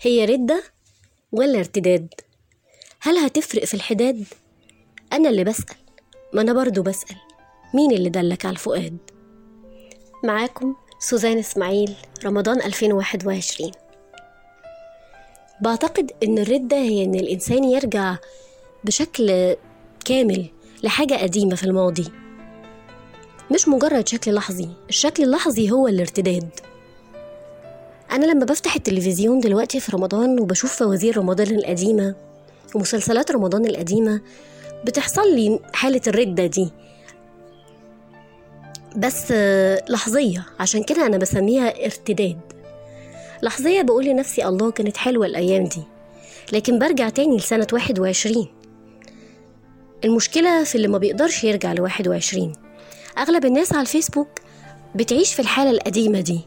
هي ردة ولا ارتداد؟ هل هتفرق في الحداد؟ أنا اللي بسأل ما أنا برضو بسأل. مين اللي دلك على الفؤاد؟ معاكم سوزان إسماعيل رمضان 2021 بعتقد إن الردة هي إن الإنسان يرجع بشكل كامل لحاجة قديمة في الماضي. مش مجرد شكل لحظي الشكل اللحظي هو الارتداد. أنا لما بفتح التلفزيون دلوقتي في رمضان وبشوف فوازير رمضان القديمة ومسلسلات رمضان القديمة بتحصل لي حالة الردة دي. بس لحظية عشان كده أنا بسميها ارتداد. لحظية بقول لنفسي الله كانت حلوة الأيام دي لكن برجع تاني لسنة واحد وعشرين. المشكلة في اللي ما بيقدرش يرجع لواحد وعشرين. أغلب الناس على الفيسبوك بتعيش في الحالة القديمة دي.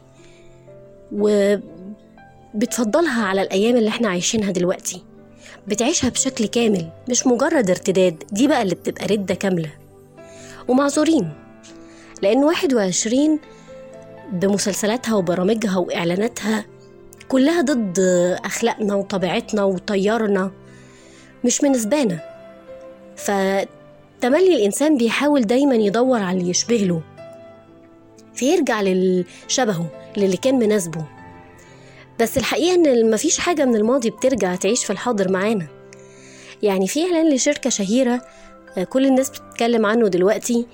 وبتفضلها على الأيام اللي إحنا عايشينها دلوقتي. بتعيشها بشكل كامل مش مجرد ارتداد دي بقى اللي بتبقى ردة كاملة. ومعذورين لأن واحد وعشرين بمسلسلاتها وبرامجها وإعلاناتها كلها ضد أخلاقنا وطبيعتنا وطيارنا مش من سبانة فتملي الإنسان بيحاول دايما يدور على اللي يشبه له فيرجع لشبهه للي كان مناسبه. بس الحقيقة إن مفيش حاجة من الماضي بترجع تعيش في الحاضر معانا. يعني في إعلان لشركة شهيرة كل الناس بتتكلم عنه دلوقتي.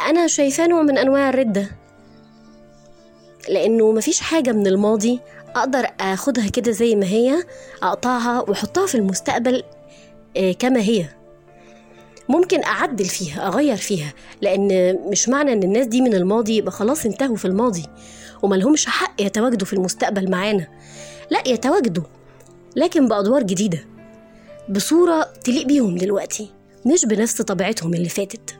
أنا شايفاه نوع من أنواع الردة. لأنه مفيش حاجة من الماضي أقدر أخدها كده زي ما هي أقطعها وأحطها في المستقبل كما هي. ممكن أعدل فيها أغير فيها لأن مش معنى إن الناس دي من الماضي يبقى خلاص انتهوا في الماضي وملهمش حق يتواجدوا في المستقبل معانا. لا يتواجدوا لكن بأدوار جديدة بصورة تليق بيهم دلوقتي مش بنفس طبيعتهم اللي فاتت.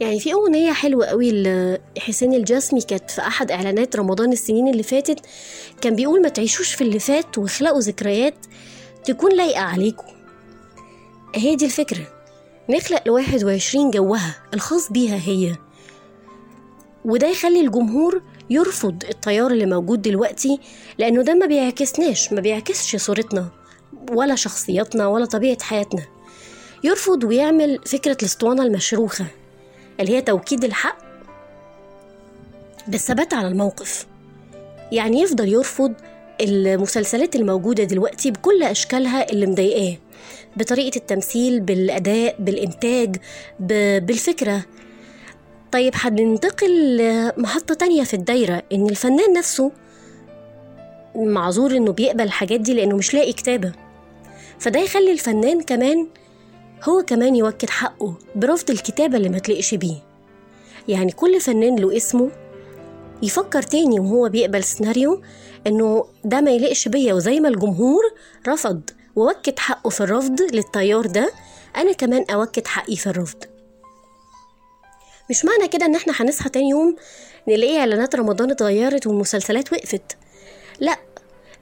يعني في أغنية حلوة قوي لحسين الجسمي كانت في أحد إعلانات رمضان السنين اللي فاتت كان بيقول ما تعيشوش في اللي فات واخلقوا ذكريات تكون لايقة عليكم. هي دي الفكرة. نخلق لواحد وعشرين جوها الخاص بيها هي. وده يخلي الجمهور يرفض التيار اللي موجود دلوقتي لأنه ده ما بيعكسناش ما بيعكسش صورتنا ولا شخصياتنا ولا طبيعة حياتنا. يرفض ويعمل فكرة الاسطوانة المشروخة اللي هي توكيد الحق بالثبات على الموقف. يعني يفضل يرفض المسلسلات الموجودة دلوقتي بكل أشكالها اللي مضايقاه. بطريقة التمثيل بالأداء بالإنتاج بالفكرة. طيب هننتقل لمحطة تانية في الدايرة إن الفنان نفسه معذور إنه بيقبل الحاجات دي لأنه مش لاقي كتابة. فده يخلي الفنان كمان هو كمان يوكد حقه برفض الكتابة اللي ما تلقش بيه. يعني كل فنان له اسمه يفكر تاني وهو بيقبل سيناريو إنه ده ما يلقش بيا وزي ما الجمهور رفض ووكد حقه في الرفض للتيار ده أنا كمان أوكد حقي في الرفض. مش معنى كده إن إحنا هنصحى تاني يوم نلاقي إعلانات رمضان اتغيرت والمسلسلات وقفت. لأ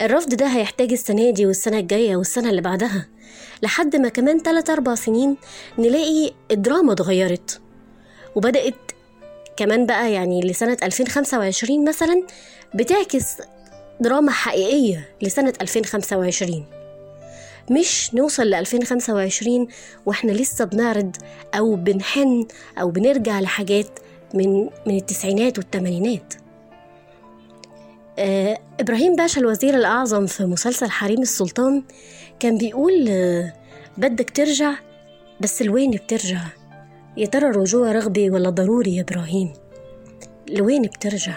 الرفض ده هيحتاج السنة دي والسنة الجاية والسنة اللي بعدها لحد ما كمان تلات أربع سنين نلاقي الدراما اتغيرت. وبدأت كمان بقى يعني لسنة 2025 مثلا بتعكس دراما حقيقية لسنة 2025 مش نوصل ل 2025 وإحنا لسه بنعرض أو بنحن أو بنرجع لحاجات من من التسعينات والثمانينات آه إبراهيم باشا الوزير الأعظم في مسلسل حريم السلطان كان بيقول آه بدك ترجع بس لوين بترجع؟ يا ترى الرجوع رغبة ولا ضروري يا إبراهيم؟ لوين بترجع؟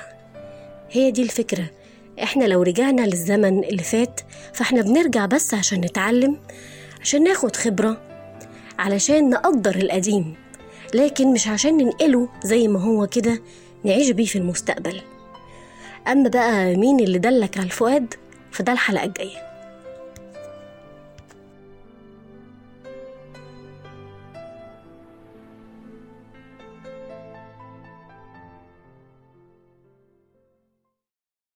هي دي الفكرة. إحنا لو رجعنا للزمن اللي فات فإحنا بنرجع بس عشان نتعلم عشان ناخد خبرة علشان نقدر القديم لكن مش عشان ننقله زي ما هو كده نعيش بيه في المستقبل. أما بقى مين اللي دلك على الفؤاد؟ فده الحلقة الجاية.